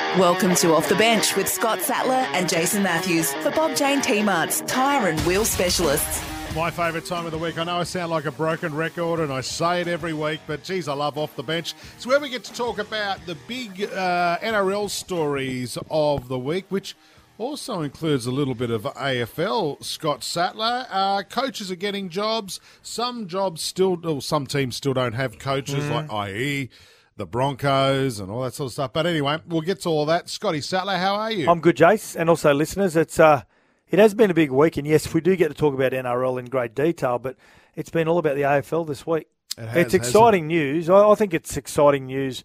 Welcome to Off the Bench with Scott Sattler and Jason Matthews for Bob Jane T-Mart's tyre and wheel specialists. My favourite time of the week. I know I sound like a broken record and I say it every week, but geez, I love Off the Bench. It's where we get to talk about the big uh, NRL stories of the week, which also includes a little bit of AFL. Scott Sattler. Uh, coaches are getting jobs. Some jobs still, or some teams still don't have coaches, Mm. like IE, the Broncos, and all that sort of stuff. But anyway, we'll get to all that. Scotty Sattler, how are you? I'm good, Jace, and also listeners. It's uh, it has been a big week, and yes, we do get to talk about NRL in great detail, but it's been all about the AFL this week. It has, it's exciting news. I, I think it's exciting news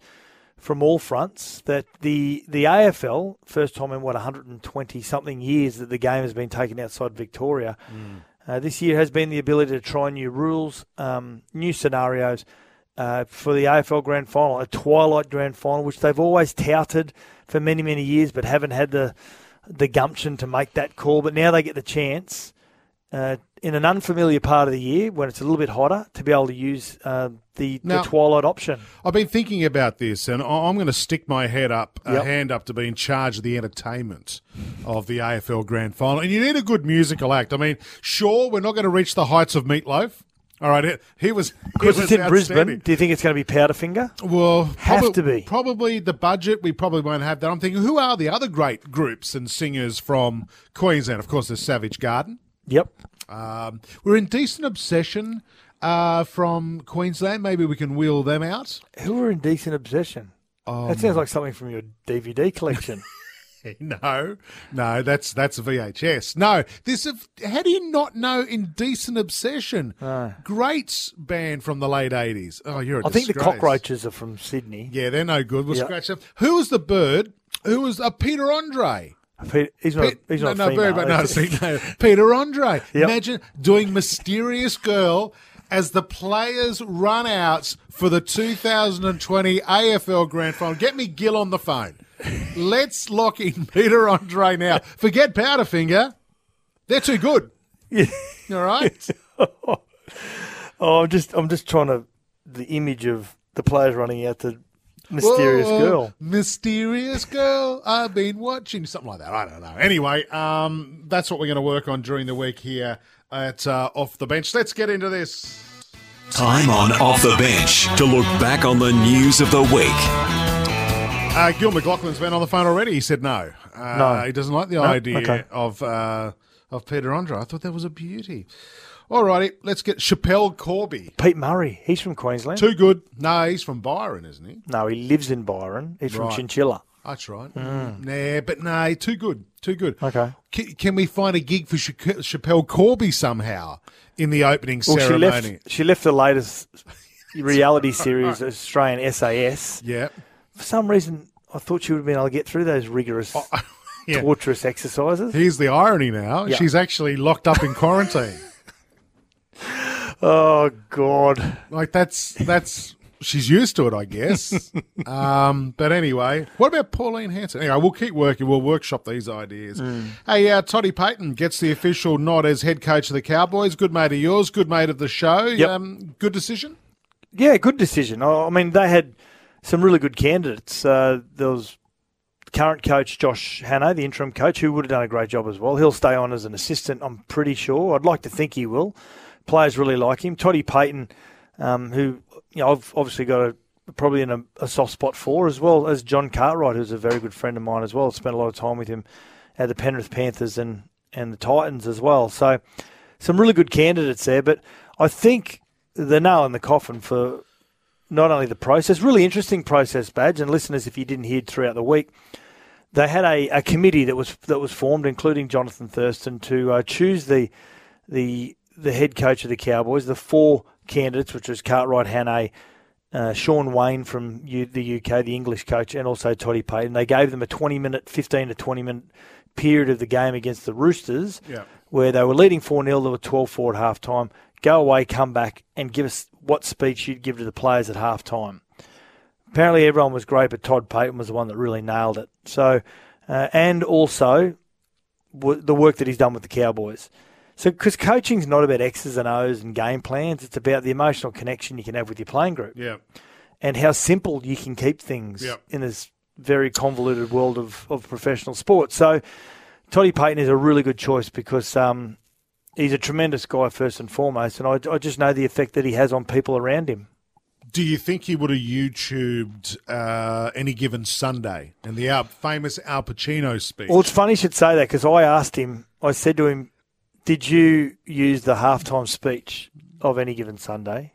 from all fronts that the the AFL first time in what 120 something years that the game has been taken outside Victoria. Uh, this year has been the ability to try new rules, um, new scenarios uh, for the AFL Grand Final, a twilight Grand Final, which they've always touted for many many years, but haven't had the the gumption to make that call. But now they get the chance uh, in an unfamiliar part of the year when it's a little bit hotter to be able to use uh, the, Now- the twilight option. I've been thinking about this, and I'm going to stick my head up, a Yep. hand up, to be in charge of the entertainment of the AFL Grand Final. And you need a good musical act. I mean, sure, we're not going to reach the heights of Meatloaf. All right, he- was Because it's in Brisbane, do you think it's going to be Powderfinger? Well, Have probab- to be. Probably the budget. We probably won't have that. I'm thinking, who are the other great groups and singers from Queensland? Of course, there's Savage Garden. Yep. Um, we're Indecent Obsession uh, from Queensland. Maybe we can wheel them out. Who are Indecent Obsession? that sounds like something from your DVD collection. No, no, that's that's a VHS. No, this. Of, how do you not know Indecent Obsession? Great band from the late eighties. Oh, you're. A I think the cockroaches are from Sydney. Yeah, they're no good. We'll Yeah. scratch them. Who was the bird? Who was uh, Peter Andre? Pe- He's not. Pe- he's no, not no, female. but no, see, no, Peter Andre. Yep. Imagine doing "Mysterious Girl" as the players run out for the 2020 AFL Grand Final. Get me Gill on the phone. Let's lock in Peter Andre now. Forget Powderfinger. They're too good. All right. Oh, I'm just. I'm just trying to. The image of the players running out to mysterious Whoa, girl. Mysterious girl. I've been watching something like that. I don't know. Anyway, um, that's what we're going to work on during the week here at uh, Off the Bench. Let's get into this. Time on Off the Bench to look back on the news of the week. Uh, Gil McLachlan's been on the phone already. He said no. Uh, No. He doesn't like the No? idea Okay. of uh, of Peter Andre. I thought that was a beauty. All righty, let's get Schapelle Corby. Pete Murray. He's from Queensland. Too good. No, he's from Byron, isn't he? No, he lives in Byron. He's from Chinchilla. That's right. Nah, but no, too good. Too good. Okay. Can, can we find a gig for Cha- Schapelle Corby somehow in the opening Well, she ceremony? left. She left the latest reality series, Australian SAS. Yeah. For some reason, I thought she would have been able to get through those rigorous, Oh, yeah. torturous exercises. Here's the irony now. Yeah. She's actually locked up in quarantine. Oh God! like that's that's she's used to it, I guess. um, but anyway, what about Pauline Hanson? Anyway, we'll keep working. We'll workshop these ideas. Mm. Hey, uh, Toddy Payten gets the official nod as head coach of the Cowboys. Good mate of yours. Good mate of the show. Yep. Um, good decision. Yeah, good decision. I I mean, they had some really good candidates. Uh, there was current coach Josh Hannay, the interim coach, who would have done a great job as well. He'll stay on as an assistant, I'm pretty sure. I'd like to think he will. Players really like him. Toddy Payten, um, who you know, I've obviously got a probably in a, a soft spot for, as well as John Cartwright, who's a very good friend of mine as well. Spent a lot of time with him at the Penrith Panthers and and the Titans as well. So some really good candidates there, but I think the nail in the coffin for not only the process, really interesting process, badge, and listeners, if you didn't hear throughout the week, they had a, a committee that was that was formed, including Jonathan Thurston, to uh, choose the the the head coach of the Cowboys. The four candidates, which was Cartwright, Hannay, uh, Shaun Wane from U- the UK, the English coach, and also Toddy Payten. They gave them a 20 minute, 15 to 20 minute period of the game against the Roosters Yeah. where they were leading 4 0, they were 12 4 at half time. Go away, come back, and give us what speech you'd give to the players at half time. Apparently, everyone was great, but Todd Payten was the one that really nailed it. So, uh, and also w- the work that he's done with the Cowboys. So, because coaching's not about X's and O's and game plans, it's about the emotional connection you can have with your playing group Yeah. and how simple you can keep things Yep. in this very convoluted world of, of professional sport. So, Toddy Payten is a really good choice because um, he's a tremendous guy, first and foremost, and I, I just know the effect that he has on people around him. Do you think he would have YouTubed uh, any given Sunday and the Al- famous Al Pacino speech? Well, it's funny you should say that because I asked him, I said to him, Did you use the halftime speech of any given Sunday?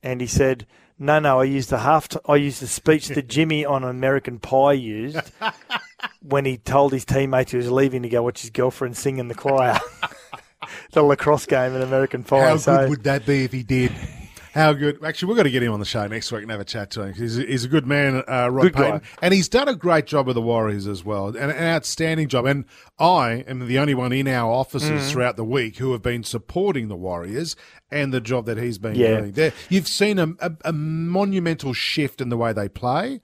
And he said, No, no, I used the half. I used the speech that Jimmy on American Pie used when he told his teammates he was leaving to go watch his girlfriend sing in the choir. the lacrosse game in American Pie. How so, good would that be if he did? How good? Actually, we've got to get him on the show next week and have a chat to him. He's, he's a good man, uh, Rod Good guy. Payten. And he's done a great job with the Warriors as well, and an outstanding job. And I am the only one in our offices Mm. throughout the week who have been supporting the Warriors and the job that he's been Yeah. doing there. You've seen a, a, a monumental shift in the way they play.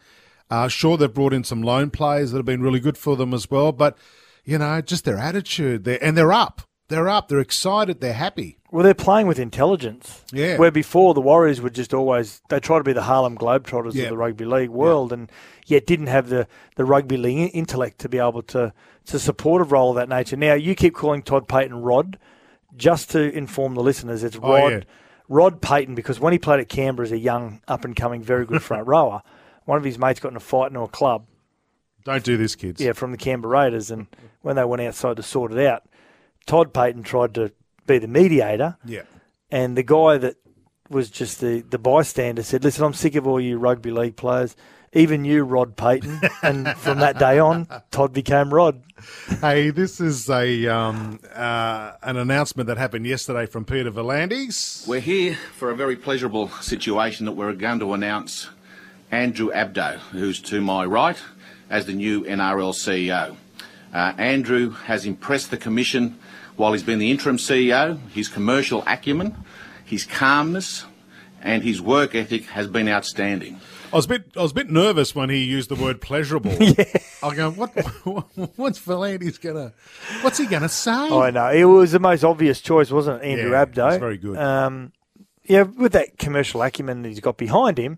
Uh, sure, they've brought in some loan players that have been really good for them as well, but you know, just their attitude, they and they're up. They're up. They're excited. They're happy. Well, they're playing with intelligence. Yeah. Where before the Warriors would just always they try to be the Harlem Globetrotters Yeah. of the rugby league world, and yet didn't have the, the rugby league intellect to be able to to support a role of that nature. Now you keep calling Todd Payten Rod, just to inform the listeners, it's Oh, Rod yeah. Rod Payten because when he played at Canberra as a young up and coming very good front rower, one of his mates got in a fight in a club. Don't do this, kids. Yeah, from the Canberra Raiders, and when they went outside to sort it out, Todd Payten tried to be the mediator. Yeah. And the guy that was just the, the bystander said, Listen, I'm sick of all you rugby league players, even you, Rod Payten. and from that day on, Todd became Rod. Hey, this is a um, uh, an announcement that happened yesterday from Peter V'landys. We're here for a very pleasurable situation that we're going to announce Andrew Abdo, who's to my right, as the new NRL CEO. Uh, Andrew has impressed the Commission while he's been the interim CEO. His commercial acumen, his calmness, and his work ethic has been outstanding. I was a bit I was a bit nervous when he used the word pleasurable. yeah. I go, what, what's V'landys gonna what's he gonna say? I know. It was the most obvious choice, wasn't it, Andrew Yeah, Abdo? he's very good. Um, yeah, with that commercial acumen that he's got behind him,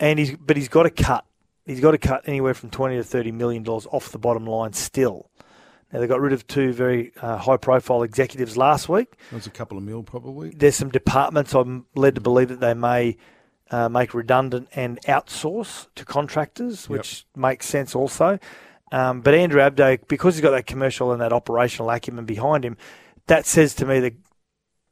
and he's but he's got to cut. He's got to cut anywhere from twenty to thirty million dollars off the bottom line still. Now they got rid of two very uh, high-profile executives last week. That's a couple of mil probably. There's some departments I'm led to believe that they may uh, make redundant and outsource to contractors, which makes sense also. Um, but Andrew Abdo, because he's got that commercial and that operational acumen behind him, that says to me that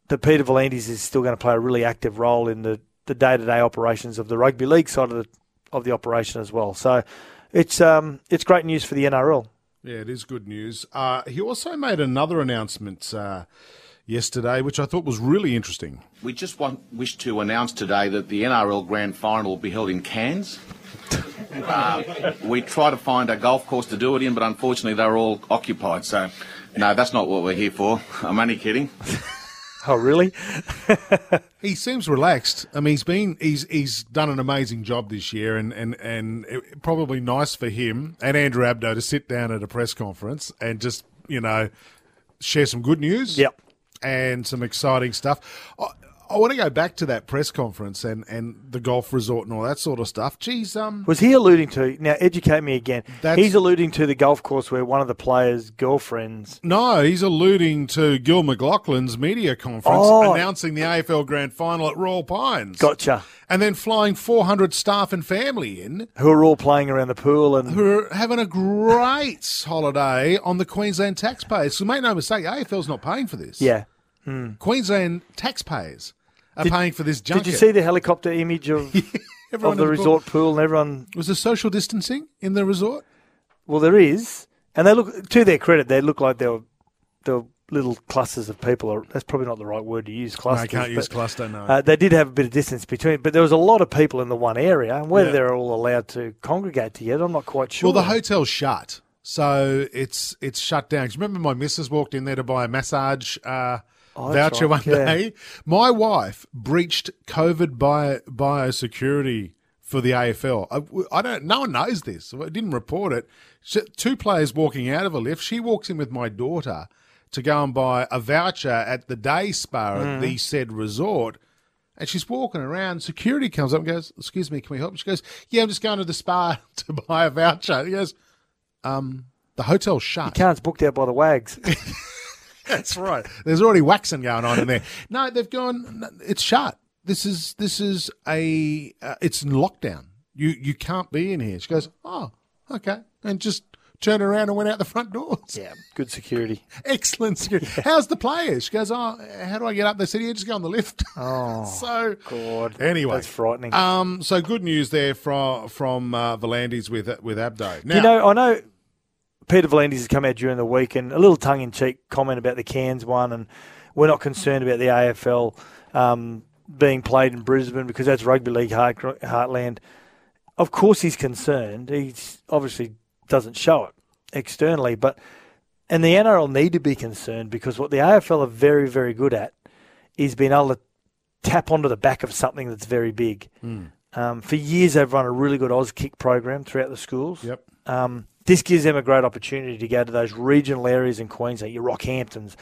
that Peter V'landys is still going to play a really active role in the, the day-to-day operations of the rugby league side of the of the operation as well. So it's um, it's great news for the NRL. Yeah, it is good news. Uh, he also made another announcement uh, yesterday, which I thought was really interesting. We just want, wish to announce today that the NRL Grand Final will be held in Cairns. Uh, we try to find a golf course to do it in, but unfortunately they're all occupied. So, no, that's not what we're here for. I'm only kidding. Oh, really? He seems relaxed. I mean, he's been he's he's done an amazing job this year, and and and it, probably nice for him and Andrew Abdo to sit down at a press conference and just you know share some good news. Yep. and some exciting stuff. I, I want to go back to that press conference and, and the golf resort and all that sort of stuff. Geez, um, Was he alluding to now? Educate me again. He's alluding to the golf course where one of the players' girlfriends. no, he's alluding to Gil McLachlan's media conference Oh. announcing the AFL Grand Final at Royal Pines. Gotcha. And then flying 400 staff and family in Who are all playing around the pool and who are having a great holiday on the Queensland taxpayers. So make no mistake, AFL's not paying for this. yeah. Queensland taxpayers are Did- paying for this junket. Did you see the helicopter image of of the in pool- resort pool and everyone? Was there social distancing in the resort? Well, there is, and they look to their credit, they look like they were they were little clusters of people. Are, that's probably not the right word to use. No, Clusters. I can't use cluster, no. Uh, they did have a bit of distance between, but there was a lot of people in the one area, and whether Yeah. they're all allowed to congregate together, I'm not quite sure. Well, the hotel's shut, so it's it's shut down. remember, my missus walked in there to buy a massage uh, Oh, voucher right, one yeah. day. My wife breached COVID bio, biosecurity for the AFL. I, I don't. No one knows this. I didn't report it. She- Two players walking out of a lift. She walks in with my daughter to go and buy a voucher at the day spa Mm. at the said resort. And she's walking around. Security comes up and goes, "Excuse me, can we help?" She goes, "Yeah, I'm just going to the spa to buy a voucher." He goes, "Um, the hotel's shut." Cards booked out by the wags. That's right. There's already waxing going on in there. No, they've gone. It's shut. This is this is a. Uh, it's in lockdown. You you can't be in here. She goes, "Oh, okay," and just turned around and went out the front doors. yeah, good security. Excellent security. How's the players? She goes, "Oh, how do I get up?" They said, "Yeah, just go on the lift." Oh, so God. Anyway, That's frightening. Um, so good news there from from uh, V'landys with with Abdo. Now, you know, I know Peter V'landys has come out during the week and a little tongue in cheek comment about the Cairns one, and we're not concerned about the AFL um, being played in Brisbane because that's rugby league heart, heartland. Of course, he's concerned. He obviously doesn't show it externally, but and the NRL need to be concerned because what the AFL are very, very good at is being able to tap onto the back of something that's very big. Um, for years, they've run a really good Auskick program throughout the schools. Yep. Um, this gives them a great opportunity to go to those regional areas in Queensland, your Rockhamptons,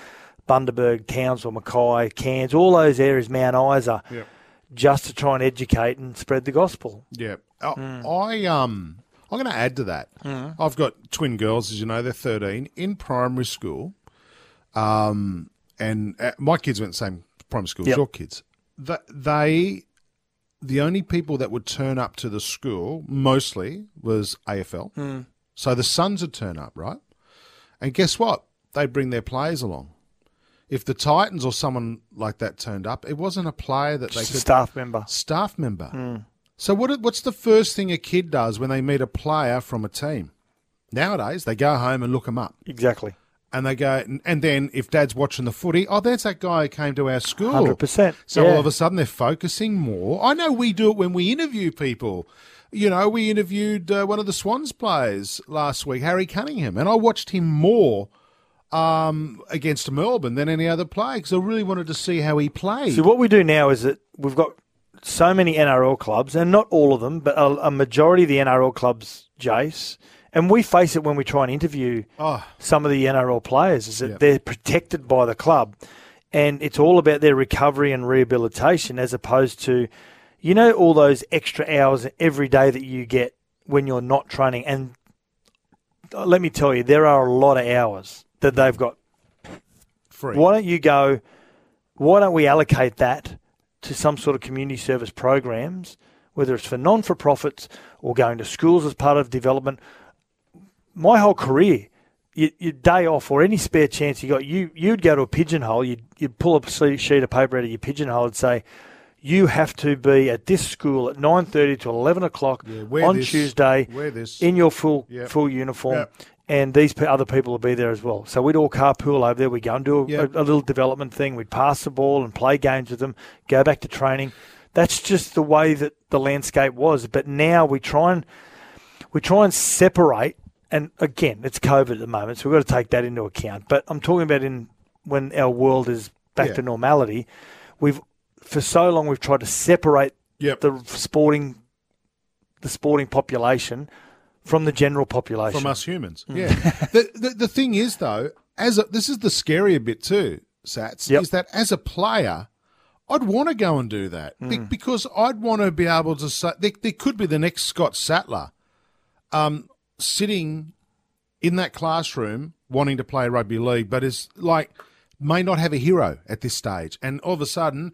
Bundaberg, Townsville, Mackay, Cairns, all those areas, Mount Isa, Yep. just to try and educate and spread the gospel. Yeah, Uh, I um, I'm going to add to that. I've got twin girls, as you know, they're 13 in primary school, um, and uh, my kids went the same primary school as Yep. your kids. Th- They, the only people that would turn up to the school mostly was AFL. So the Suns would turn up, right? And guess what? They'd bring their players along. If the Titans or someone like that turned up, it wasn't a player that they Just a could staff member. staff member. Hmm. So what? What's the first thing a kid does when they meet a player from a team? Nowadays, they go home and look them up, Exactly. and they go, and then if Dad's watching the footy, oh, there's that guy who came to our school. 100%, So yeah. all of a sudden, they're focusing more. I know we do it when we interview people. You know, we interviewed uh, one of the Swans players last week, Harry Cunningham, and I watched him more um, against Melbourne than any other player because I really wanted to see how he played. So what we do now is that we've got so many NRL clubs, and not all of them, but a, a majority of the NRL clubs, Jace, and we face it when we try and interview Oh. some of the NRL players, is that Yep. they're protected by the club, and it's all about their recovery and rehabilitation, as opposed to, you know, all those extra hours every day that you get when you're not training. And let me tell you, there are a lot of hours that they've got Free. why don't you go? Why don't we allocate that to some sort of community service programs, whether it's for non for profits or going to schools as part of development? My whole career, you, your day off or any spare chance you got, you you'd go to a pigeonhole. You'd you'd pull a sheet of paper out of your pigeonhole and say. You have to be at this school at nine thirty to eleven o'clock wear on this, Tuesday in your full Yep. full uniform, Yep. and these other people will be there as well. So we'd all carpool over there. We'd go and do a, Yep. a, a little development thing. We'd pass the ball and play games with them. Go back to training. That's just the way that the landscape was. But now we try and we try and separate. And again, it's COVID at the moment, so we've got to take that into account. But I'm talking about in when our world is back Yeah. to normality. We've for so long we've tried to separate Yep. the sporting the sporting population from the general population. from us humans. Yeah. the, the the thing is though, as a, this is the scarier bit too, Sats, Yep. is that as a player, I'd want to go and do that Be- because I'd want to be able to say there, there could be the next Scott Sattler, um, sitting in that classroom wanting to play rugby league, but is like may not have a hero at this stage, and all of a sudden.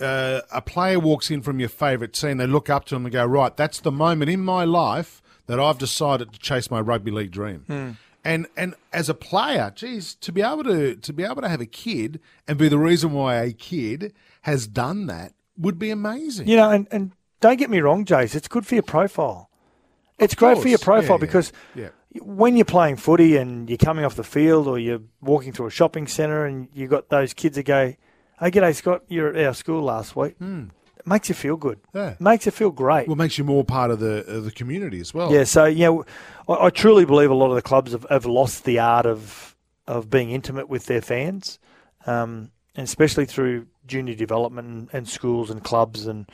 Uh, a player walks in from your favourite team, they look up to him and go, Right, that's the moment in my life that I've decided to chase my rugby league dream. And and as a player, geez, to be able to to be able to have a kid and be the reason why a kid has done that would be amazing. You know, and, and don't get me wrong, Jace, it's good for your profile. It's great for your course. Yeah, profile yeah, because yeah. when you're playing footy and you're coming off the field or you're walking through a shopping centre and you've got those kids that go, "Hey, g'day, Scott, you're at our school last week." It makes you feel good. Yeah. makes you feel great. Well, it makes you more part of the of the community as well. Yeah, so yeah, I, I truly believe a lot of the clubs have, have lost the art of of being intimate with their fans, um, and especially through junior development and, and schools and clubs, and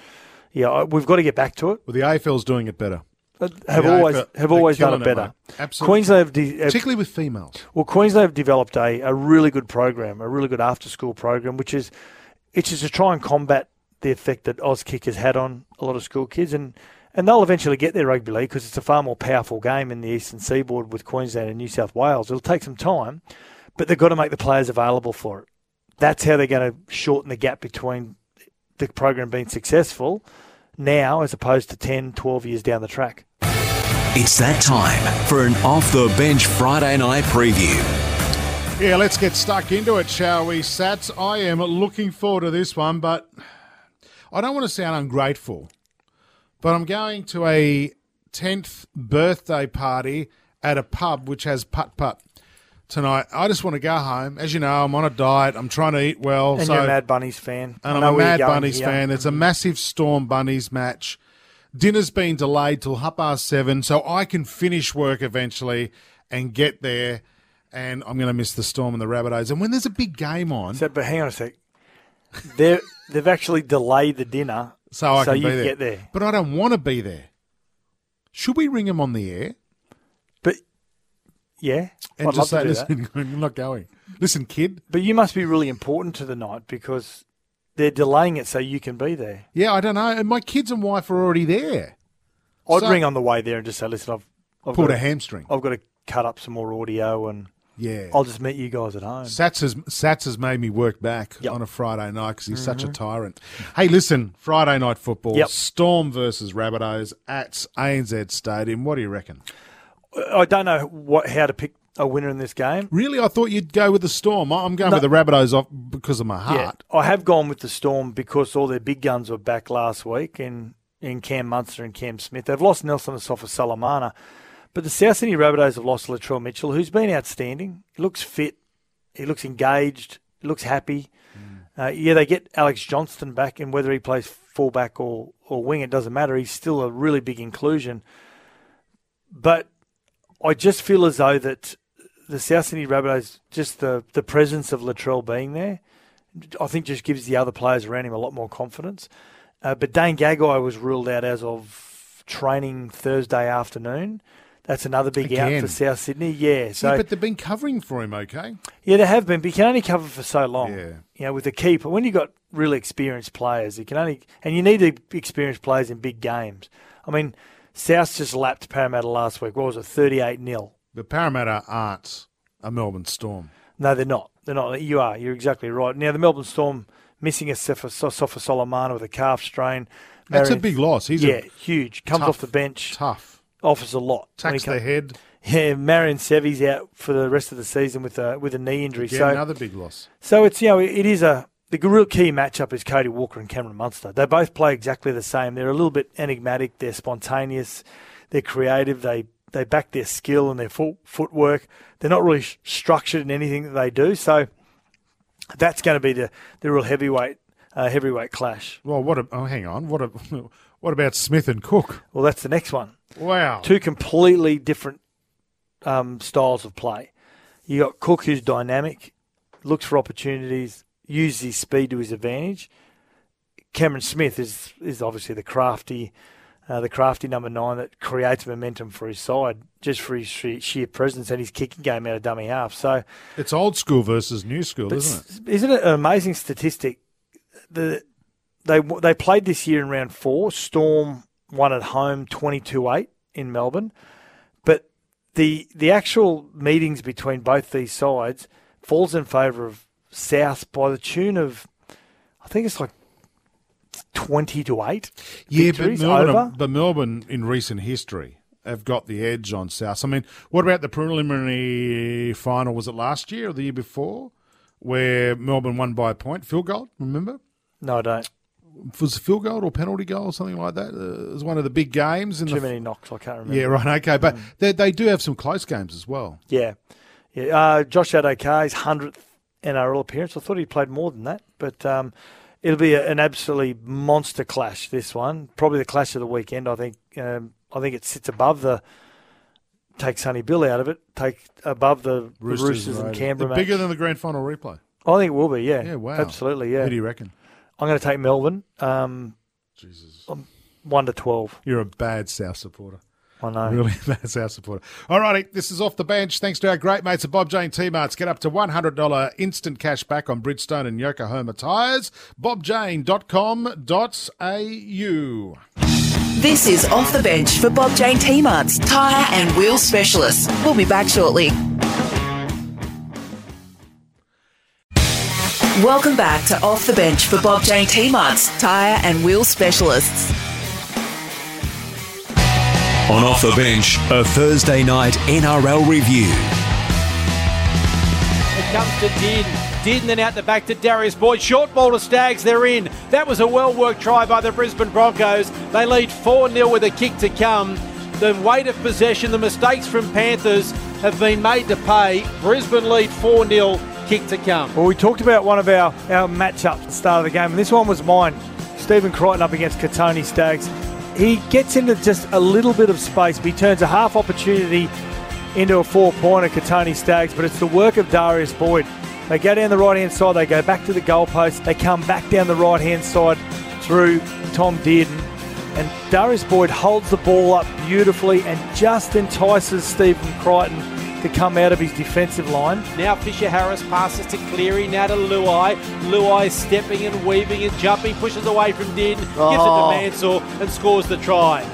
yeah, I- we've got to get back to it. Well, the AFL's doing it better, Have The always have always done it better. Absolutely. Queensland have, de- have particularly with females. well, Queensland have developed a, a really good program, a really good after school program, which is which is to try and combat the effect that Auskick has had on a lot of school kids, and and they'll eventually get their rugby league because it's a far more powerful game in the eastern seaboard with Queensland and New South Wales. It'll take some time, but they've got to make the players available for it. That's how they're going to shorten the gap between the program being successful now as opposed to 10, 12 years down the track. It's that time for an off the bench Friday night preview. Yeah, let's get stuck into it, shall we, Sats? I am looking forward to this one, but I don't want to sound ungrateful, but I'm going to a 10th birthday party at a pub which has putt putt tonight. I just want to go home. As you know, I'm on a diet. I'm trying to eat well. And so you're a Mad Bunnies fan. And I'm a Mad Bunnies here. fan. It's a massive Storm Bunnies match. Dinner's been delayed till half past seven, so I can finish work eventually and get there. And I'm going to miss the Storm and the Rabbitohs. And when there's a big game on, So, but hang on a sec. They've actually delayed the dinner so I so can you be there. get there. But I don't want to be there. Should we ring him on the air But yeah, and I'd just say, to do that. "Listen, you're not going. Listen, kid. But you must be really important to the night because they're delaying it so you can be there. Yeah, I don't know. And my kids and wife are already there. I'd So- ring on the way there and just say, "Listen, I've, I've Pulled got a to, hamstring. I've got to cut up some more audio, and Yeah. I'll just meet you guys at home." Sats has, Sats has made me work back Yep. on a Friday night because he's such a mm-hmm. tyrant. Hey, listen, Friday night football, Yep. Storm versus Rabbitohs at ANZ Stadium. What do you reckon? I don't know what how to pick a winner in this game. Really, I thought you'd go with the Storm. I'm going with the Rabbitohs off because of my heart. Yeah, I have gone with the Storm because all their big guns were back last week in, in Cam Munster and Cam Smith. They've lost Nelson Asofa-Solomona, but the South Sydney Rabbitohs have lost Latrell Mitchell, who's been outstanding. He looks fit, he looks engaged, he looks happy. Uh, yeah, they get Alex Johnston back, and whether he plays fullback or, or wing, it doesn't matter. He's still a really big inclusion. But I just feel as though that the South Sydney Rabbitohs, just the, the presence of Latrell being there, I think just gives the other players around him a lot more confidence. Uh, but Dane Gagai was ruled out as of training Thursday afternoon. That's another big out for South Sydney. Yeah, so yeah, but they've been covering for him, okay? yeah, they have been, but you can only cover for so long. Yeah. You know, with a keeper, when you've got really experienced players, you can only, and you need the experienced players in big games. I mean, South just lapped Parramatta last week. What was it, 38 0? The Parramatta aren't a Melbourne Storm. No, they're not. They're not. You are. You're exactly right. Now, the Melbourne Storm missing a Sofa Sofa Solomona with a calf strain. That's a big loss. He's yeah, huge. Comes tough- off the bench, tough. offers a lot. Tacks the head. Yeah, Marion Seve's out for the rest of the season with a with a knee injury. Again, so another big loss. So it's you know it is a the real key matchup is Cody Walker and Cameron Munster. They both play exactly the same. They're a little bit enigmatic. They're spontaneous. They're creative. They they back their skill and their foot, footwork. They're not really sh- structured in anything that they do. So that's going to be the the real heavyweight uh, heavyweight clash. Well, what? A, oh, hang on. What? A, what about Smith and Cook? Well, that's the next one. Wow. Two completely different um, styles of play. You got Cook, who's dynamic, looks for opportunities, uses his speed to his advantage. Cameron Smith is is obviously the crafty, uh, the crafty number nine that creates momentum for his side just for his sheer- sheer presence and his kicking game out of dummy half. So, It's old school versus new school, isn't it? isn't it an amazing statistic? The they they played this year in round four. Storm won at home 22-8 in Melbourne, but the the actual meetings between both these sides falls in favour of South by the tune of I think it's like twenty to eight. Yeah, but Melbourne, but Melbourne in recent history have got the edge on South. I mean, what about the preliminary final? Was it last year or the year before, where Melbourne won by a point, field goal? Remember? No, I don't. was a field goal or penalty goal or something like that. Uh, it was one of the big games. In Too the, many knocks, I can't remember. Yeah, right. Okay, but they, they do have some close games as well. Yeah. yeah. Uh, Josh Addo-Carr's 100th NRL appearance. I thought he played more than that, but um, it'll be a, an absolutely monster clash, this one. Probably the clash of the weekend. I think um, I think it sits above the. Take Sonny Bill out of it. Take above the Roosters, Roosters and. Canberra. Bigger than the grand final replay. I think it will be. Yeah. Yeah, wow. Absolutely. Yeah. Who do you reckon? I'm going to take Melbourne. Um, Jesus. um, one to twelve. You're a bad South supporter. I know. Really that's our supporter. All righty, this is off the bench. Thanks to our great mates at Bob Jane T Marts. Get up to $100 instant cash back on Bridgestone and Yokohama tyres. BobJane.com.au. This is Off the Bench for Bob Jane T-Marts, tyre and wheel specialists. We'll be back shortly. Welcome back to Off the Bench for Bob Jane T-Marts, tyre and wheel specialists. On Off the Bench, a Thursday night NRL review. It comes to Dearden. Dearden then out the back to Darius Boyd. Short ball to Staggs, they're in. That was a well worked try by the Brisbane Broncos. They lead 4 0 with a kick to come. The weight of possession, the mistakes from Panthers have been made to pay. Brisbane lead 4 0, kick to come. Well, we talked about one of our, our matchups at the start of the game, and this one was mine. Stephen Crichton up against Kotoni Staggs. He gets into just a little bit of space, but he turns a half opportunity into a four pointer, Kotoni Staggs, but it's the work of Darius Boyd. They go down the right hand side, they go back to the goalpost, they come back down the right hand side through Tom Dearden. And Darius Boyd holds the ball up beautifully and just entices Stephen Crichton to come out of his defensive line. Now Fisher Harris passes to Cleary, now to Luai. Luai stepping and weaving and jumping, pushes away from Dearden, gives it Oh. to Mansell and scores the try.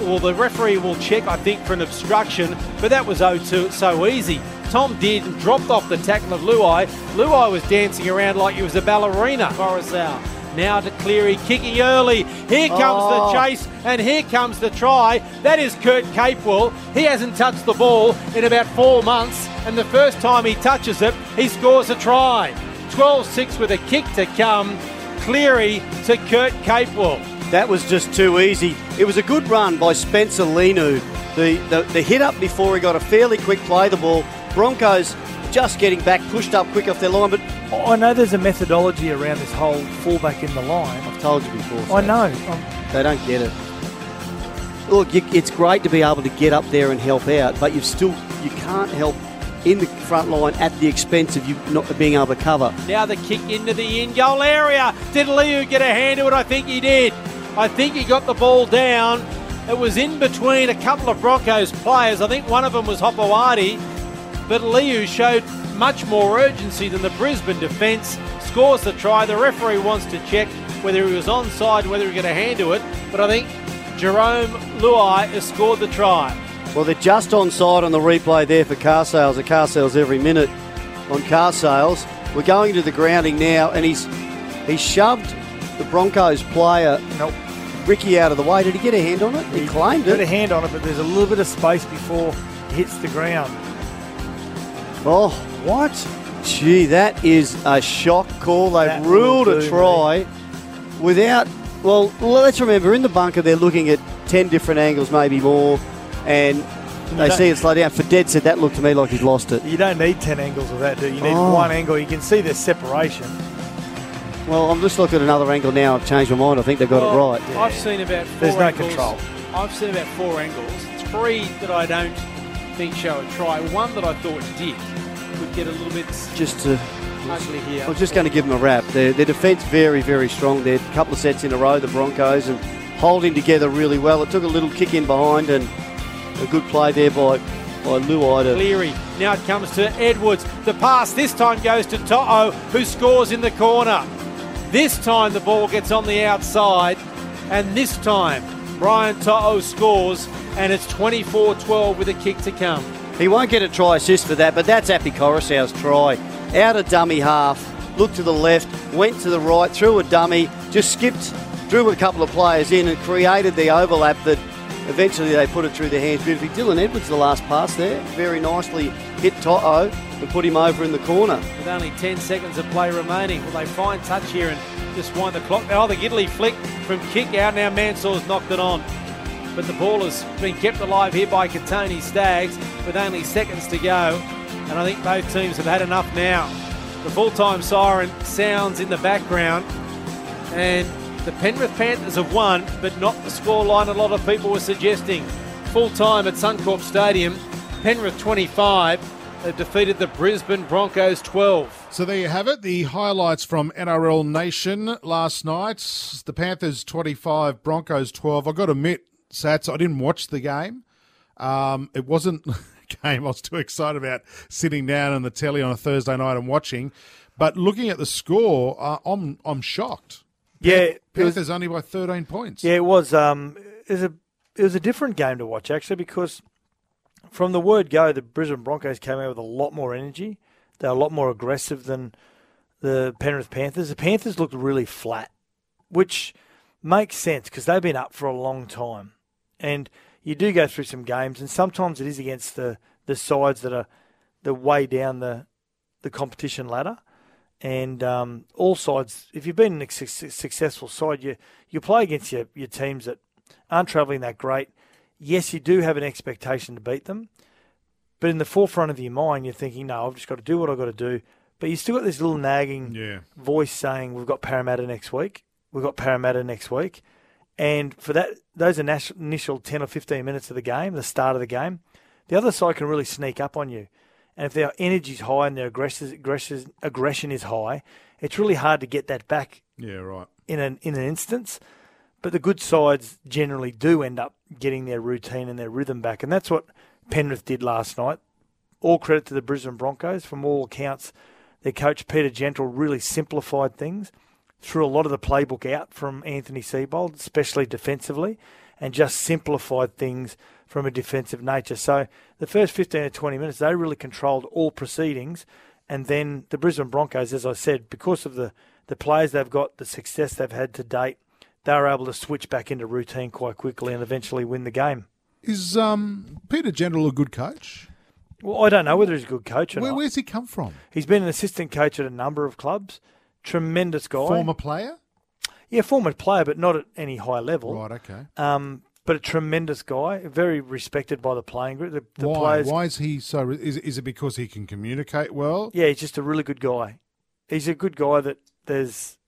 Well, the referee will check, I think, for an obstruction, but that was oh too so easy. Tom Dearden dropped off the tackle of Luai. Luai was dancing around like he was a ballerina. Koroisau. Now to Cleary, kicking early. Here comes Oh. the chase, and here comes the try. That is Kurt Capewell. He hasn't touched the ball in about four months, and the first time he touches it, he scores a try. 12 6 with a kick to come. Cleary to Kurt Capewell. That was just too easy. It was a good run by Spencer Leniu. The, the, the hit up before he got a fairly quick play the ball. Broncos just getting back, pushed up quick off their line, but I know there's a methodology around this whole fullback in the line. I've told you before. I know. I'm, They don't get it. Look, you, it's great to be able to get up there and help out, but you've still you can't help in the front line at the expense of you not being able to cover. Now the kick into the in goal area. Did Liu get a hand to it? I think he did. I think he got the ball down. It was in between a couple of Broncos players. I think one of them was Hopewadi, but Liu showed much more urgency than the Brisbane defence. Scores the try. The referee wants to check whether he was onside, whether he got a hand to it. But I think Jerome Luai has scored the try. Well, they're just on side on the replay there for car sales. A car sales every minute on car sales. We're going to the grounding now, and he's he shoved the Broncos player nope. Ricky out of the way. Did he get a hand on it? He claimed it. Got a hand on it, but there's a little bit of space before it hits the ground. Oh, what? Gee, that is a shock call. They've That ruled will a do, try without. Well, let's remember in the bunker they're looking at ten different angles, maybe more, and they see it slow down. For dead said that looked to me like he's lost it. You don't need 10 angles of that, do you? You need Oh. one angle. You can see the separation. Well, I'm just looking at another angle now. I've changed my mind. I think they got Well, it right. I've seen about four There's no angles. control. I've seen about four angles. Three that I don't show a try. One that I thought did. Would get a little bit Just to. ugly here. I was just going to give them a wrap. Their, their defence very, very strong. They're a couple of sets in a row, the Broncos, and holding together really well. It took a little kick in behind and a good play there by, by Luai to Cleary. Now it comes to Edwards. The pass this time goes to To'o, who scores in the corner. This time the ball gets on the outside, and this time Brian To'o scores, and it's 24 12 with a kick to come. He won't get a try assist for that, but that's Api Koroisau's try. Out of dummy half, looked to the left, went to the right, threw a dummy, just skipped, drew a couple of players in and created the overlap that eventually they put it through their hands beautifully. Dylan Edwards, the last pass there, very nicely hit To'o and put him over in the corner. With only 10 seconds of play remaining, will they find touch here and just wind the clock? Oh, the Gidley flick from kick out. Now Mansour's knocked it on. But the ball has been kept alive here by Kotoni Staggs with only seconds to go. And I think both teams have had enough now. The full time siren sounds in the background. And the Penrith Panthers have won, but not the scoreline a lot of people were suggesting. Full time at Suncorp Stadium, Penrith 25. They've defeated the Brisbane Broncos 12. So there you have it. The highlights from NRL Nation last night. The Panthers 25, Broncos 12. i got to admit, Sats, I didn't watch the game. Um, it wasn't a game I was too excited about sitting down on the telly on a Thursday night and watching. But looking at the score, uh, I'm I'm shocked. Yeah, Panthers was, only by 13 points. Yeah, it was. Um, it was a it was a different game to watch actually because from the word go, the Brisbane Broncos came out with a lot more energy. They're a lot more aggressive than the Penrith Panthers. The Panthers looked really flat, which makes sense because they've been up for a long time, and you do go through some games, and sometimes it is against the the sides that are the way down the the competition ladder and um, all sides. If you've been a successful side, you you play against your, your teams that aren't travelling that great. Yes, you do have an expectation to beat them, but in the forefront of your mind, you're thinking, "No, I've just got to do what I've got to do." But you still got this little nagging yeah. voice saying, "We've got Parramatta next week. We've got Parramatta next week." And for that, those initial ten or fifteen minutes of the game, the start of the game, the other side can really sneak up on you. And if their energy's high and their aggression, aggression is high, it's really hard to get that back. Yeah, right. In an in an instance, but the good sides generally do end up getting their routine and their rhythm back, and that's what Penrith did last night. All credit to the Brisbane Broncos. From all accounts, their coach Peter Gentle really simplified things, threw a lot of the playbook out from Anthony Seibold, especially defensively, and just simplified things from a defensive nature. So the first 15 or 20 minutes, they really controlled all proceedings. And then the Brisbane Broncos, as I said, because of the, the players they've got, the success they've had to date, they were able to switch back into routine quite quickly and eventually win the game. Is um, Peter Gentle a good coach? Well, I don't know whether he's a good coach or Where, not. Where's he come from? He's been an assistant coach at a number of clubs. Tremendous guy. Former player? Yeah, former player, but not at any high level. Right, okay. Um, but a tremendous guy, very respected by the playing group. The, the Why? players, Why is he so? Is, is it because he can communicate well? Yeah, he's just a really good guy. He's a good guy that there's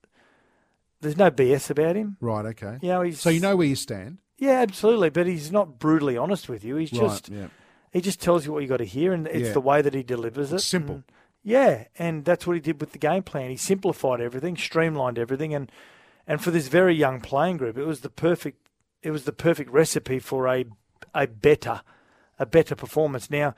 there's no BS about him. Right. Okay. You know, he's so you know where you stand. Yeah, absolutely. But he's not brutally honest with you. He's Right, just yeah. he just tells you what you got to hear, and it's Yeah. the way that he delivers it. Simple. And- yeah, and that's what he did with the game plan. He simplified everything, streamlined everything, and and for this very young playing group, it was the perfect it was the perfect recipe for a a better a better performance. Now,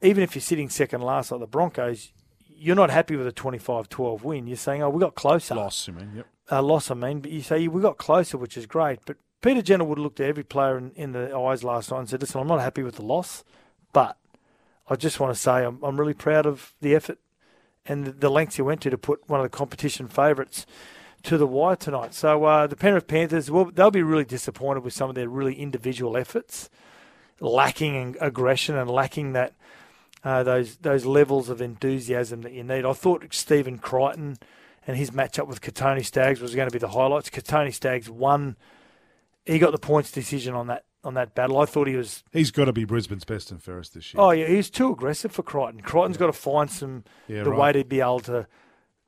even if you're sitting second last like the Broncos, you're not happy with a 25-12 win. You're saying, "Oh, we got closer." Loss, you mean? Yep. uh, loss, I mean, but you say we got closer, which is great. But Peter Gentle would have looked at every player in, in the eyes last night and said, "Listen, I'm not happy with the loss, but I just want to say I'm, I'm really proud of the effort and the, lengths you went to to put one of the competition favourites to the wire tonight." So uh, the Penrith Panthers, well, they'll be really disappointed with some of their really individual efforts, lacking in aggression and lacking that. Uh, those those levels of enthusiasm that you need. I thought Stephen Crichton and his matchup with Kotoni Staggs was going to be the highlights. Kotoni Staggs won. He got the points decision on that on that battle. I thought he was. He's got to be Brisbane's best and fairest this year. Oh yeah, he's too aggressive for Crichton. Crichton's got to find some Yeah, the right. way to be able to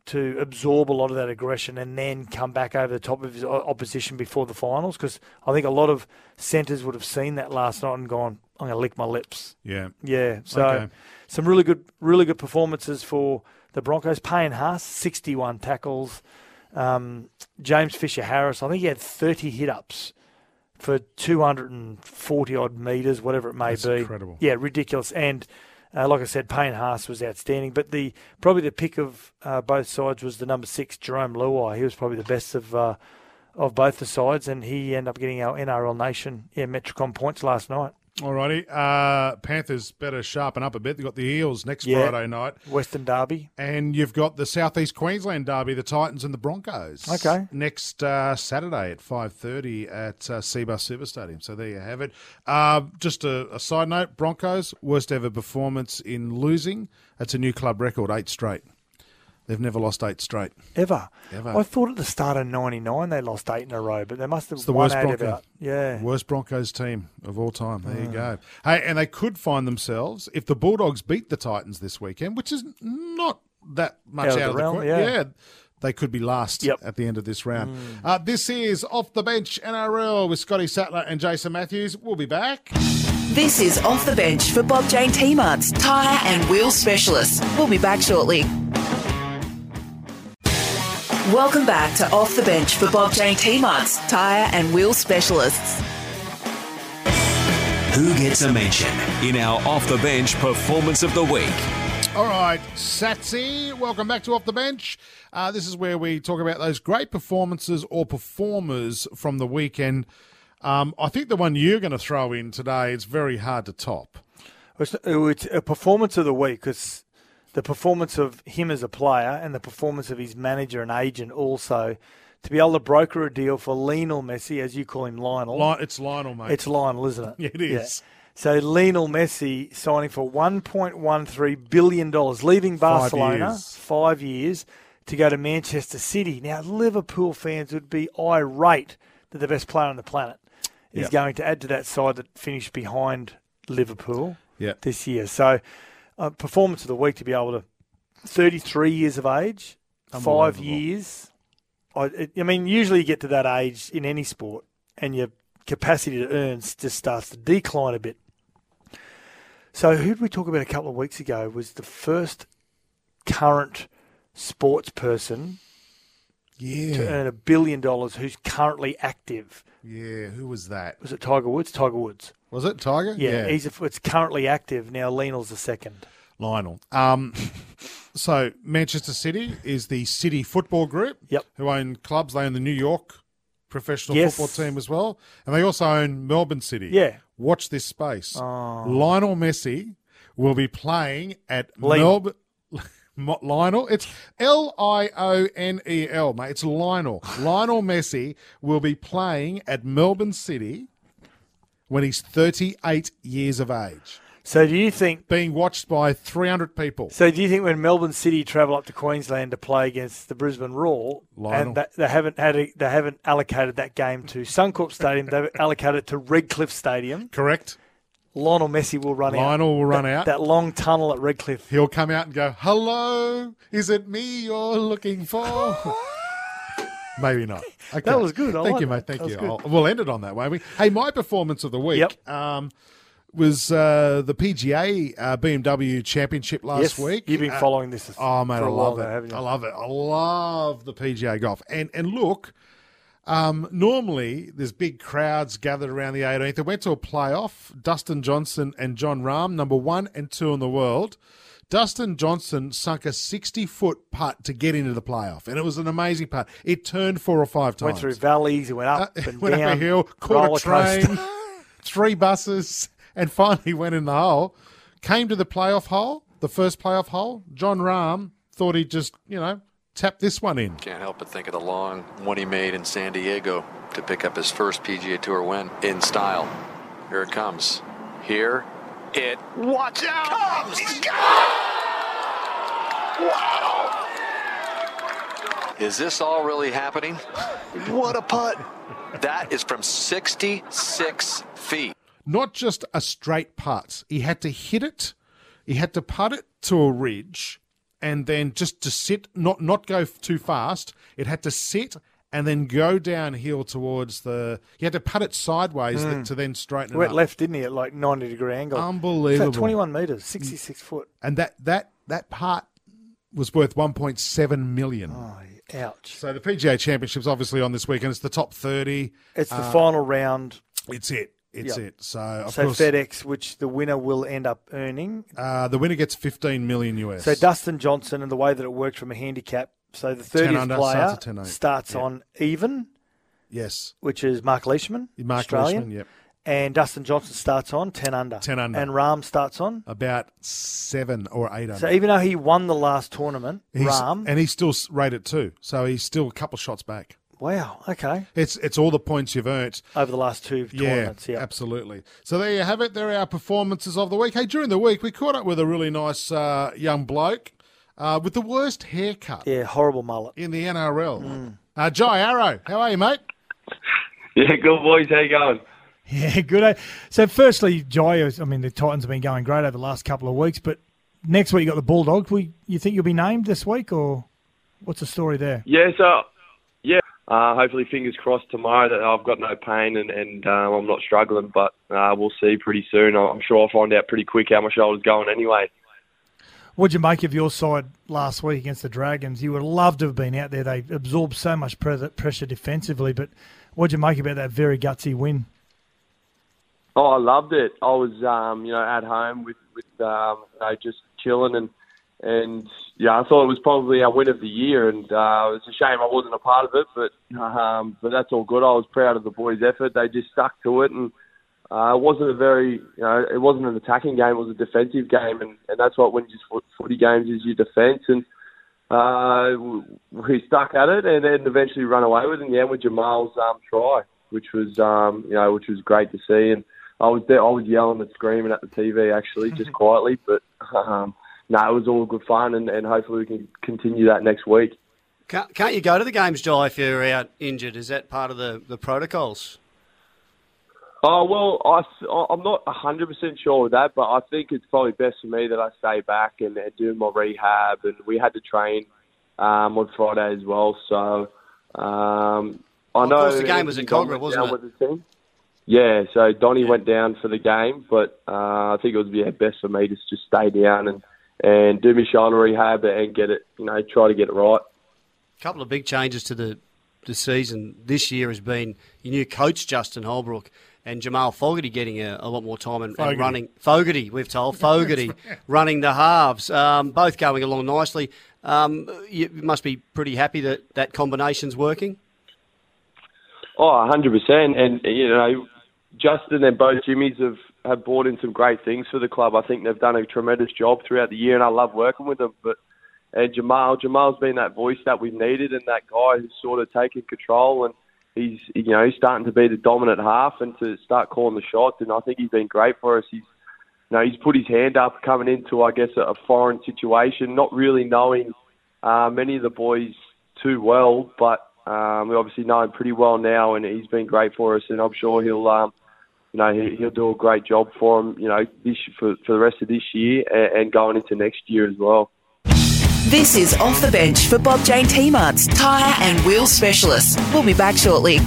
to absorb a lot of that aggression and then come back over the top of his opposition before the finals. Because I think a lot of centres would have seen that last night and gone, "I'm going to lick my lips." Yeah. Yeah. So Okay. some really good, really good performances for the Broncos. Payne Haas, 61 tackles. Um, James Fisher Harris, I think he had 30 hit ups for 240 odd metres, whatever it may That's be. incredible. Yeah, ridiculous. And uh, like I said, Payne Haas was outstanding. But the probably the pick of uh, both sides was the number six, Jerome Luai. He was probably the best of uh, of both the sides, and he ended up getting our NRL Nation yeah Metricon points last night. Alrighty. Uh, Panthers better sharpen up a bit. They've got the Eels next Yeah. Friday night. Western Derby. And you've got the Southeast Queensland Derby, the Titans and the Broncos. Okay. Next uh, Saturday at 5.30 at uh, Cbus Super Stadium. So there you have it. Uh, just a, a side note, Broncos, worst ever performance in losing. That's a new club record, eight straight. They've never lost eight straight. Ever. Ever. I thought at the start of 99 they lost eight in a row, but they must have It's the won worst eight about. Yeah. Worst Broncos team of all time. There you go. Hey, and they could find themselves if the Bulldogs beat the Titans this weekend, which is not that much Out of out, the of the realm, que- yeah. They could be last Yep. at the end of this round. Uh, this is Off the Bench NRL with Scotty Sattler and Jason Matthews. We'll be back. This is Off the Bench for Bob Jane T-Mart's tyre and wheel specialists. We'll be back shortly. Welcome back to Off the Bench for Bob Jane T-Mart's tyre and wheel specialists. Who gets a mention in our off the bench performance of the week? All right, Satsy, welcome back to Off the Bench. Uh, this is where we talk about those great performances or performers from the weekend. Um, I think the one you're going to throw in today is very hard to top. It's, it's a performance of the week because the performance of him as a player and the performance of his manager and agent also to be able to broker a deal for Lionel Messi, as you call him, Lionel. Li- it's Lionel, mate. It's Lionel, isn't it? Yeah, it is. So Lionel Messi signing for $1.13 billion, leaving Five Barcelona years. five years to go to Manchester City. Now, Liverpool fans would be irate that the best player on the planet is Yep. going to add to that side that finished behind Liverpool Yep. this year. So, uh, performance of the week to be able to 33 years of age, five years. I, it, I mean, usually you get to that age in any sport, and your capacity to earn just starts to decline a bit. So, who did we talk about a couple of weeks ago? Was the first current sports person to earn a billion dollars who's currently active? Yeah. Who was that? Was it Tiger Woods? Tiger Woods. Was it Tiger? Yeah, he's a, it's currently active now. Lionel's the second. Lionel. Um, so Manchester City is the City Football Group. Yep. Who own clubs? They own the New York professional Yes. football team as well, and they also own Melbourne City. Yeah. Watch this space. Oh. Lionel Messi will be playing at. Melbourne. Lionel, it's L I O N E L, mate. It's Lionel. Lionel Messi will be playing at Melbourne City when he's 38 years of age, So do you think? being watched by 300 people. So do you think when Melbourne City travel up to Queensland to play against the Brisbane Roar, Lionel. and that, they haven't had a, they haven't allocated that game to Suncorp Stadium, they've allocated it to Redcliffe Stadium. Correct? Lionel Messi will run out. Lionel will run That- out. that long tunnel at Redcliffe. He'll come out and go, "Hello, is it me you're looking for?" Maybe not. Okay. That was good. I Thank like you, mate. Thank you. I'll- we'll end it on that, won't we? Hey, my performance of the week Yep. um, was uh, the PGA uh, BMW Championship last yes, week. you've been Uh, following this Oh for I love it. now? I love it. I love the PGA golf. And and look, um, normally there's big crowds gathered around the 18th. It went to a playoff. Dustin Johnson and Jon Rahm, number one and two in the world. Dustin Johnson sunk a 60 foot putt to get into the playoff, and it was an amazing putt. It turned four or five times. Went through valleys, it went up Uh, and went down. up a hill, caught a train, three buses, and finally went in the hole. Came to the playoff hole, the first playoff hole. Jon Rahm thought he'd just, you know, tap this one in. Can't help but think of the long one he made in San Diego to pick up his first PGA Tour win in style. Here it comes. Here it. Watch out! Comes. Wow! Is this all really happening? What a putt! That is from 66 feet. Not just a straight putt. He had to hit it. He had to putt it to a ridge, and then just to sit, not not go too fast. It had to sit and then go downhill towards the. He had to putt it sideways th- to then straighten it Went up. left, didn't he, at like 90 degree angle? Unbelievable. It's like 21 metres, 66 foot. and that that that part was worth 1.7 million. Oh, ouch. So the PGA Championship's obviously on this weekend. It's the top 30. It's the Uh, final round. It's it. It's Yep. it. So of So course, FedEx, which the winner will end up earning. uh, the winner gets 15 million US. So Dustin Johnson and the way that it worked from a handicap. So the 10 30th under, player starts 10 starts Yeah. on even, yes, which is Mark Leishman, Mark Australian. Leishman. Yep. and Dustin Johnson starts on 10 under. 10 under. And Rahm starts on. About seven or eight under. So even though he won the last tournament, He's- Rahm. and he's still rated two, so he's still a couple shots back. wow, okay. It's it's all the points you've earned. Over the last two tournaments, yeah. absolutely. So there you have it. There are our performances of the week. Hey, during the week we caught up with a really nice uh, young bloke uh, with the worst haircut Yeah, horrible mullet. in the NRL. Uh, Jai Arrow, how are you, mate? Yeah, good boys. How you going? Yeah, good. eh? So, firstly, Jai, I mean, the Titans have been going great over the last couple of weeks, but next week you got the Bulldogs. We, you think you'll be named this week, or what's the story there? Yeah, so yeah. Uh, hopefully, fingers crossed tomorrow that I've got no pain and, and um, I'm not struggling. But uh, we'll see pretty soon. I'm sure I'll find out pretty quick how my shoulder's going anyway. What'd you make of your side last week against the Dragons? You would love to have been out there. They absorbed so much pressure defensively, but what'd you make about that very gutsy win? Oh, I loved it. I was, um, you know, at home with with um, you know, just chilling and and yeah, I thought it was probably our win of the year, and uh, it's a shame I wasn't a part of it, but um, but that's all good. I was proud of the boys' effort. They just stuck to it, and uh, it wasn't a very, you know, it wasn't an attacking game. It was a defensive game, and, and that's what wins you foot- footy games is your defence. And uh, we stuck at it, and then eventually run away with it the end with Jamal's um, try, which was, um, you know, which was great to see. And I was there, I was yelling and screaming at the TV actually, just quietly, but um, no, it was all good fun, and, and hopefully we can continue that next week. Can't, can't you go to the games, Jai, if you're out injured? Is that part of the, the protocols? Oh well, I I'm not hundred percent sure of that, but I think it's probably best for me that I stay back and, and do my rehab. And we had to train um, on Friday as well, so um, I know course, the game was in Kogarah, wasn't it? With the team. Yeah, so Donny went down for the game, but uh, I think it was yeah, best for me to just stay down and and do my shoulder rehab and get it, you know, try to get it right. A couple of big changes to the, the season this year has been your new coach, Justin Holbrook, and Jamal Fogarty getting a, a lot more time and, and running. Fogarty, we've told. Fogarty running the halves. Um, both going along nicely. Um, you must be pretty happy that that combination's working. Oh, hundred percent. And you know, Justin and both Jimmys have have brought in some great things for the club. I think they've done a tremendous job throughout the year, and I love working with them. But and Jamal, Jamal's been that voice that we've needed, and that guy who's sort of taken control, and he's you know he's starting to be the dominant half and to start calling the shots. And I think he's been great for us. He's you know, he's put his hand up coming into, I guess, a, foreign situation, not really knowing uh, many of the boys too well, but um, we obviously know him pretty well now, and he's been great for us, and I'm sure he'll, um, you know, he, he'll do a great job for him, you know, this for, for the rest of this year and, and going into next year as well. This is Off the Bench for Bob Jane T-Mart's tyre and wheel specialist. We'll be back shortly.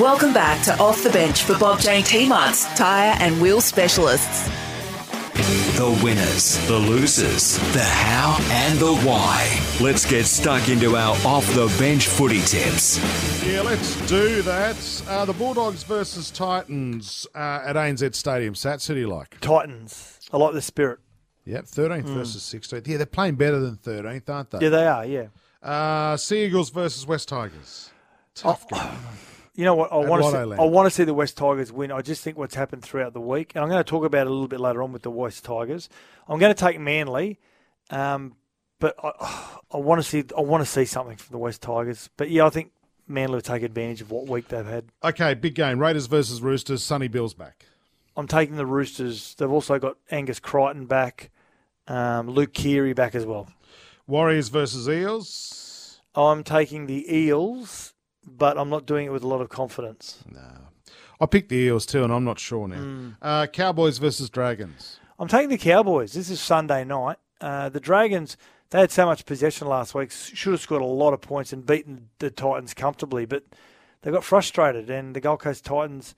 Welcome back to Off the Bench for Bob Jane T-Mart's tyre and wheel specialists. The winners, the losers, the how and the why. Let's get stuck into our off the bench footy tips. Yeah, let's do that. Uh, the Bulldogs versus Titans uh, at ANZ Stadium. Sat City like. Titans. I like the spirit. Yep, 13th versus 16th. Yeah, they're playing better than 13th, aren't they? Yeah, they are, yeah. Uh, Sea Eagles versus West Tigers. Tough game. You know what? I At want to see. I want to see the West Tigers win. I just think what's happened throughout the week, and I'm going to talk about it a little bit later on with the West Tigers. I'm going to take Manly, um, but I, I want to see I want to see something from the West Tigers. But yeah, I think Manly will take advantage of what week they've had. Okay, big game. Raiders versus Roosters. Sonny Bill's back. I'm taking the Roosters. They've also got Angus Crichton back, um, Luke Keary back as well. Warriors versus Eels. I'm taking the Eels, but I'm not doing it with a lot of confidence. No. I picked the Eels too, and I'm not sure now. Mm. Uh, Cowboys versus Dragons. I'm taking the Cowboys. This is Sunday night. Uh, the Dragons, they had so much possession last week, should have scored a lot of points and beaten the Titans comfortably, but they got frustrated, and the Gold Coast Titans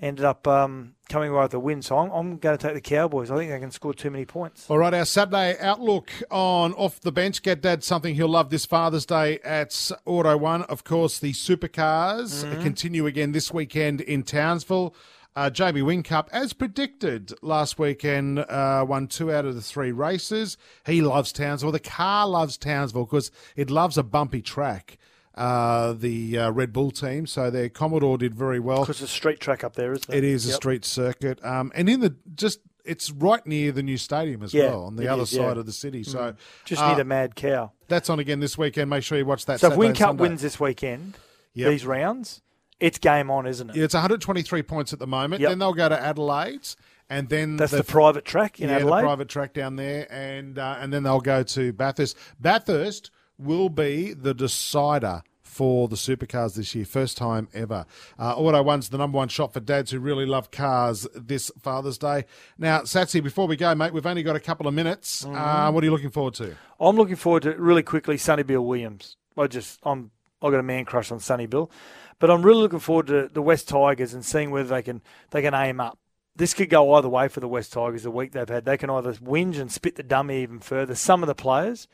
ended up um, coming away with a win. So I'm, I'm going to take the Cowboys. I think they can score too many points. All right, our Saturday outlook on Off the Bench. Get Dad something he'll love this Father's Day at Auto One. Of course, the supercars Mm-hmm. continue again this weekend in Townsville. Uh, Jamie Whincup, as predicted last weekend, uh, won two out of the three races. He loves Townsville. The car loves Townsville because it loves a bumpy track. Uh, the uh, Red Bull team. So their Commodore did very well. Because it's a street track up there, isn't it? It is a Yep. street circuit, um, and in the just it's right near the new stadium as Yeah, well on the other is, yeah. side of the city. So Mm. just uh, near the Mad Cow. That's on again this weekend. Make sure you watch that. So if Saturday Whincup Sunday. wins this weekend, Yep. these rounds, it's game on, isn't it? Yeah, it's 123 points at the moment. Yep. Then they'll go to Adelaide, and then That's the private track in yeah, Adelaide? the private track down there, and uh, and then they'll go to Bathurst. Bathurst will be the decider for the supercars this year, first time ever. Uh, Auto One's the number one shop for dads who really love cars this Father's Day. Now, Satsy, before we go, mate, we've only got a couple of minutes. Mm-hmm. Uh, what are you looking forward to? I'm looking forward to really quickly Sonny Bill Williams. I just I'm I got a man crush on Sonny Bill, but I'm really looking forward to the West Tigers and seeing whether they can they can aim up. This could go either way for the West Tigers. The week they've had, they can either whinge and spit the dummy even further. Some of the players,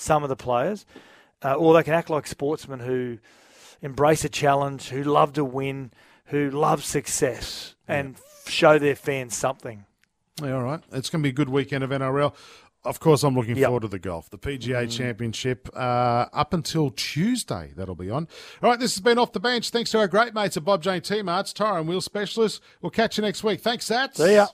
some of the players, uh, or they can act like sportsmen who embrace a challenge, who love to win, who love success, and f- show their fans something. Yeah, all right. It's going to be a good weekend of NRL. Of course, I'm looking Yep. forward to the golf, the PGA Championship, uh, up until Tuesday. That'll be on. All right, this has been off the bench. Thanks to our great mates at Bob Jane T Marts, Tire and Wheel Specialists. We'll catch you next week. Thanks, Sats. See ya.